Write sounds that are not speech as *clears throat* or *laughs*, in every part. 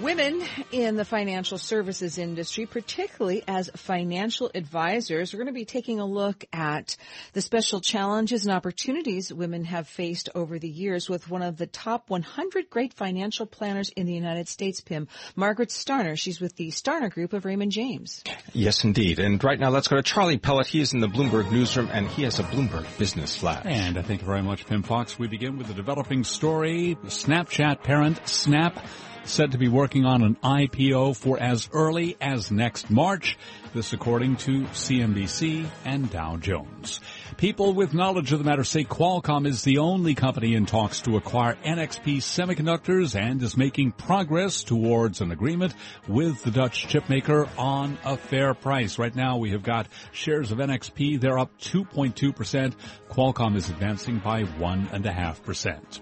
Women in the financial services industry, particularly as financial advisors, we're going to be taking a look at the special challenges and opportunities women have faced over the years with one of the top 100 great financial planners in the United States, Pimm, Margaret Starner. She's with the Starner Group of Raymond James. Yes, indeed. And right now, let's go to Charlie Pellet. He is in the Bloomberg newsroom, and he has a Bloomberg Business Flash. And I thank you very much, Pimm Fox. We begin with the developing story. Snapchat parent, Snap, said to be working on an IPO for as early as next March. This according to CNBC and Dow Jones. People with knowledge of the matter say Qualcomm is the only company in talks to acquire NXP Semiconductors and is making progress towards an agreement with the Dutch chipmaker on a fair price. Right now we have got shares of NXP. They're up 2.2%. Qualcomm is advancing by 1.5%.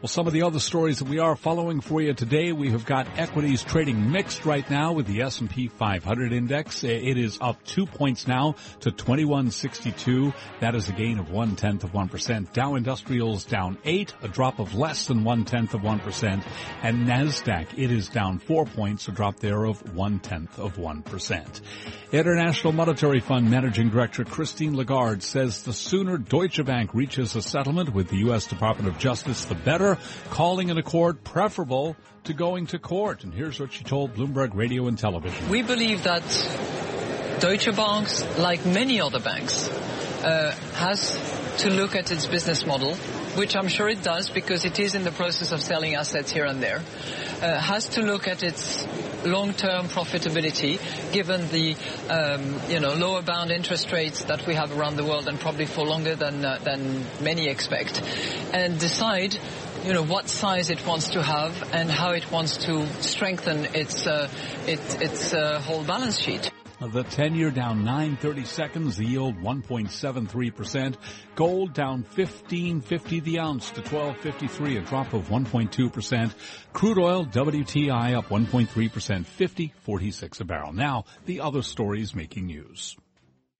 Well, some of the other stories that we are following for you today, we have got equities trading mixed right now with the S&P 500 index. It is up two points now to 2162. That is a gain of one tenth of one percent. Dow Industrials down eight, a drop of less than one tenth of one percent. And Nasdaq, it is down four points, a drop there of one tenth of one percent. International Monetary Fund Managing Director Christine Lagarde says the sooner Deutsche Bank reaches a settlement with the U.S. Department of Justice, the better, calling an accord preferable to going to court. And here's what she told Bloomberg Radio and Television. We believe that Deutsche Banks, like many other banks, uh, has to look at its business model, which I'm sure it does because it is in the process of selling assets here and there, uh, has to look at its long-term profitability given the um, you know lower bound interest rates that we have around the world and probably for longer than uh, than many expect and decide you know what size it wants to have and how it wants to strengthen its uh, it, its uh, whole balance sheet. The 10-year down 930 seconds, the yield 1.73%. Gold down 15.50 the ounce to 12.53, a drop of 1.2%. Crude oil WTI up 1.3%, 50.46 a barrel. Now, the other stories making news.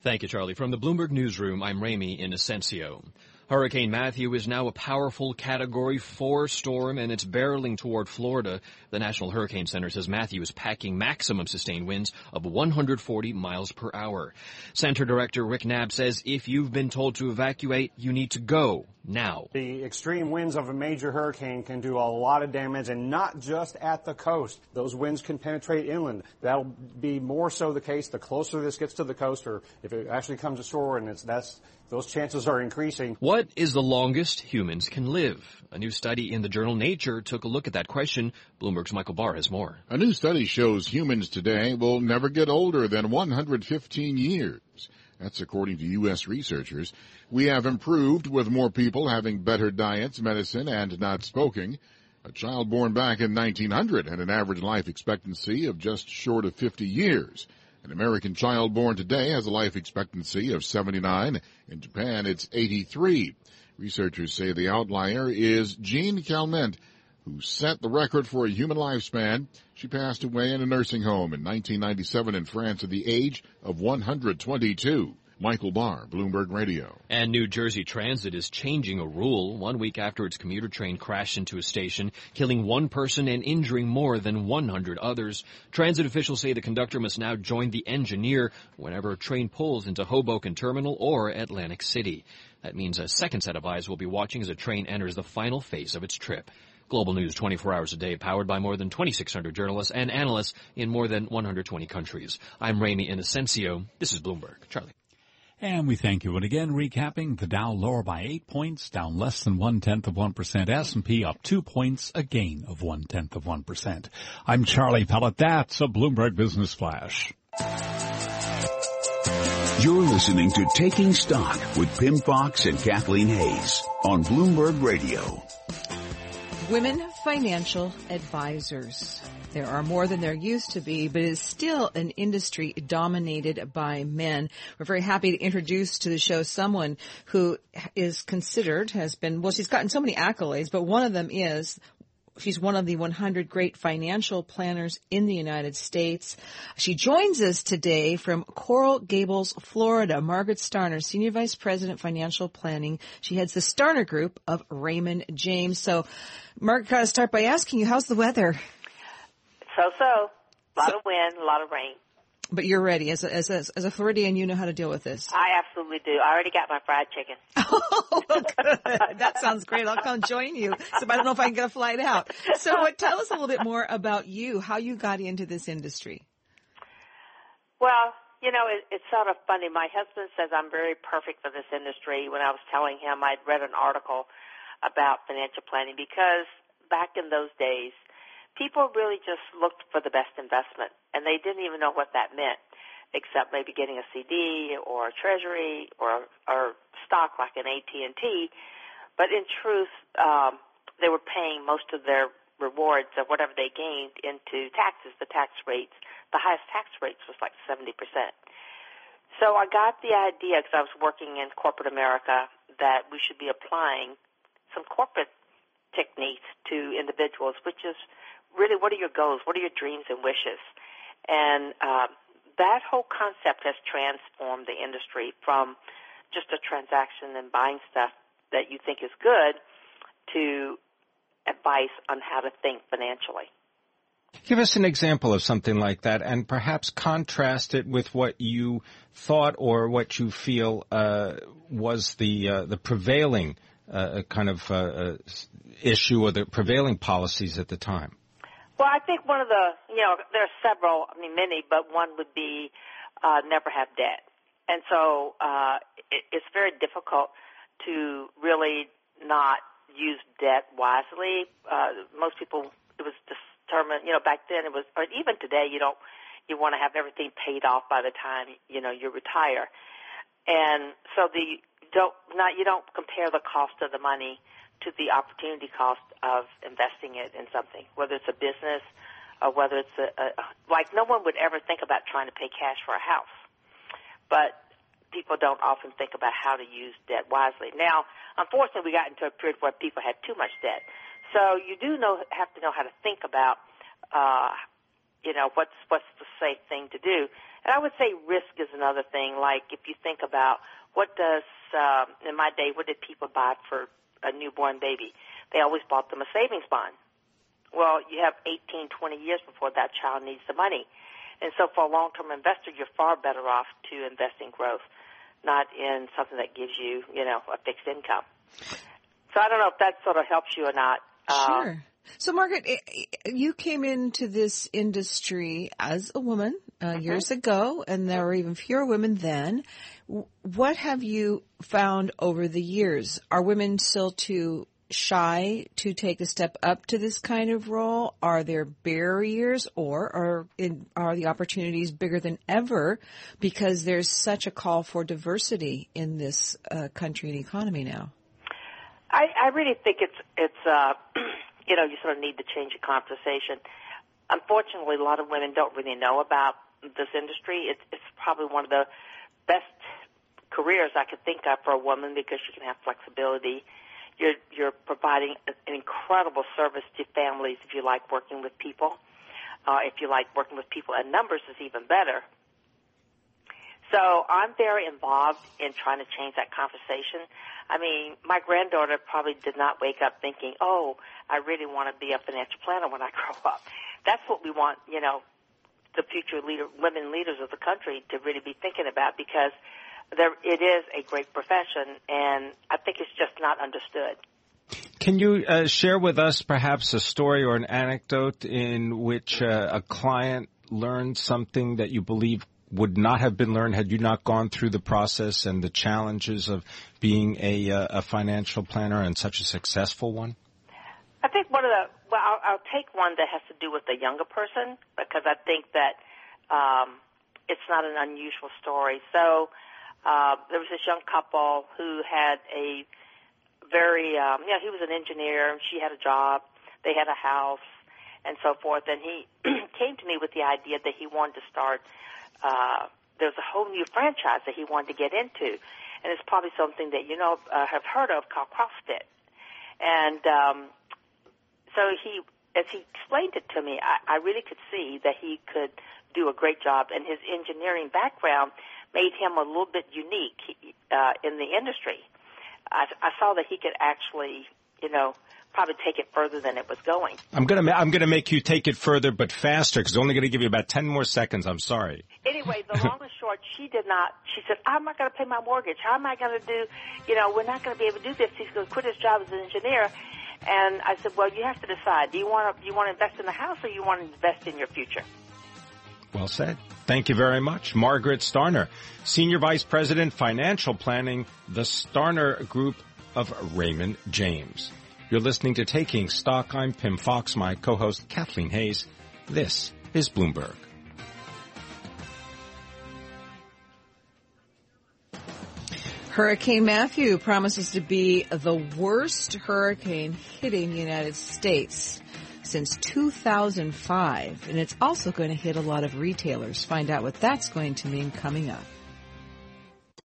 Thank you, Charlie. From the Bloomberg Newsroom, I'm Ramy Inocencio. Hurricane Matthew is now a powerful Category 4 storm and it's barreling toward Florida. The National Hurricane Center says Matthew is packing maximum sustained winds of 140 miles per hour. Center Director Rick Knabb says if you've been told to evacuate, you need to go now. The extreme winds of a major hurricane can do a lot of damage and not just at the coast. Those winds can penetrate inland. That'll be more so the case the closer this gets to the coast or if it actually comes ashore and it's that's those chances are increasing. What is the longest humans can live? A new study in the journal Nature took a look at that question. Bloomberg's Michael Barr has more. A new study shows humans today will never get older than 115 years. That's according to U.S. researchers. We have improved with more people having better diets, medicine, and not smoking. A child born back in 1900 had an average life expectancy of just short of 50 years. An American child born today has a life expectancy of 79. In Japan, it's 83. Researchers say the outlier is Jean Calment, who set the record for a human lifespan. She passed away in a nursing home in 1997 in France at the age of 122. Michael Barr, Bloomberg Radio. And New Jersey Transit is changing a rule one week after its commuter train crashed into a station, killing one person and injuring more than 100 others. Transit officials say the conductor must now join the engineer whenever a train pulls into Hoboken Terminal or Atlantic City. That means a second set of eyes will be watching as a train enters the final phase of its trip. Global News 24 hours a day, powered by more than 2,600 journalists and analysts in more than 120 countries. I'm Ramy Inocencio. This is Bloomberg. Charlie. And we thank you. And again, recapping, the Dow lower by eight points, down less than one tenth of one percent. S&P up two points, a gain of one tenth of one percent. I'm Charlie Pellet. That's a Bloomberg Business Flash. You're listening to Taking Stock with Pimm Fox and Kathleen Hays on Bloomberg Radio. Women financial advisors. There are more than there used to be, but it is still an industry dominated by men. We're very happy to introduce to the show someone who is considered, has been, well, she's gotten so many accolades, but one of them is She's one of the 100 great financial planners in the United States. She joins us today from Coral Gables, Florida. Margaret Starner, Senior Vice President, Financial Planning. She heads the Starner Group of Raymond James. So, Margaret, gotta start by asking you, how's the weather? So-so. A lot so, of wind, a lot of rain. But you're ready. As a, as a, as a Floridian, you know how to deal with this. I absolutely do. I already got my fried chicken. *laughs* oh, good. That sounds great. I'll come join you. So I don't know if I can get a flight out. So what, tell us a little bit more about you, how you got into this industry. Well, you know, it, it's sort of funny. My husband says I'm very perfect for this industry when I was telling him I'd read an article about financial planning because back in those days, people really just looked for the best investment, and they didn't even know what that meant, except maybe getting a CD or a treasury or or stock like an AT and T. But in truth, um, they were paying most of their rewards of whatever they gained into taxes. The tax rates, the highest tax rates was like seventy percent. So I got the idea because I was working in corporate America that we should be applying some corporate techniques to individuals, which is really what are your goals? What are your dreams and wishes? And uh, that whole concept has transformed the industry from just a transaction and buying stuff that you think is good to advice on how to think financially. Give us an example of something like that and perhaps contrast it with what you thought or what you feel uh, was the uh, the prevailing uh, kind of uh, uh, issue or the prevailing policies at the time. Well, I think one of the, you know, there are several, I mean, many, but one would be uh, never have debt. And so uh, it, it's very difficult to really not use debt wisely. Uh, most people, it was determined, you know, back then it was, or even today, you don't, you want to have everything paid off by the time, you know, you retire. And so the, don't, not, you don't compare the cost of the money to the opportunity cost of investing it in something, whether it's a business or whether it's a, a like no one would ever think about trying to pay cash for a house, but people don't often think about how to use debt wisely. Now, unfortunately, we got into a period where people had too much debt, so you do know have to know how to think about. Uh, you know what's what's the safe thing to do, and I would say risk is another thing. Like if you think about what does uh, in my day, what did people buy for a newborn baby. They always bought them a savings bond. Well, you have 18, 20 years before that child needs the money. And so for a long-term investor, you're far better off to invest in growth, not in something that gives you, you know, a fixed income. So I don't know if that sort of helps you or not. Sure. Um, so, Margaret, you came into this industry as a woman uh, mm-hmm. years ago, and there were even fewer women then. What have you found over the years? Are women still too shy to take a step up to this kind of role? Are there barriers, or are in, are the opportunities bigger than ever because there's such a call for diversity in this uh, country and economy now? I, I really think it's it's uh, *clears throat* you know you sort of need to change the conversation. Unfortunately, a lot of women don't really know about this industry. It's, it's probably one of the best careers I could think of for a woman because you can have flexibility. You're you're providing an incredible service to families if you like working with people. Uh, if you like working with people and numbers is even better. So I'm very involved in trying to change that conversation. I mean, my granddaughter probably did not wake up thinking, "Oh, I really want to be a financial planner when I *laughs* grow up." That's what we want, you know, the future leader, women leaders of the country to really be thinking about because there, it is a great profession, and I think it's just not understood. Can you uh, share with us perhaps a story or an anecdote in which uh, a client learned something that you believe would not have been learned had you not gone through the process and the challenges of being a, uh, a financial planner and such a successful one? I think one of the well, I'll, I'll take one that has to do with the younger person because I think that um, it's not an unusual story. So uh, there was this young couple who had a very, um, yeah, he was an engineer. And she had a job. They had a house, and so forth. And he *clears throat* came to me with the idea that he wanted to start. Uh, there's a whole new franchise that he wanted to get into, and it's probably something that you know uh, have heard of called CrossFit. And um, so he, as he explained it to me, I, I really could see that he could do a great job, and his engineering background made him a little bit unique uh, in the industry. I, I saw that he could actually, you know, probably take it further than it was going. I'm gonna I'm gonna make you take it further, but faster, because I'm only gonna give you about ten more seconds. I'm sorry. Anyway, the *laughs* long and short, she did not. She said, "I'm not going to pay my mortgage. How am I going to do? You know, we're not going to be able to do this. He's going to quit his job as an engineer." And I said, "Well, you have to decide. Do you want to you want to invest in the house, or you want to invest in your future?" Well said. Thank you very much. Margaret Starner, Senior Vice President, Financial Planning, the Starner Group of Raymond James. You're listening to Taking Stock. I'm Pimm Fox, my co-host Kathleen Hays. This is Bloomberg. Hurricane Matthew promises to be the worst hurricane hitting the United States since 2005, and it's also going to hit a lot of retailers. Find out what that's going to mean coming up.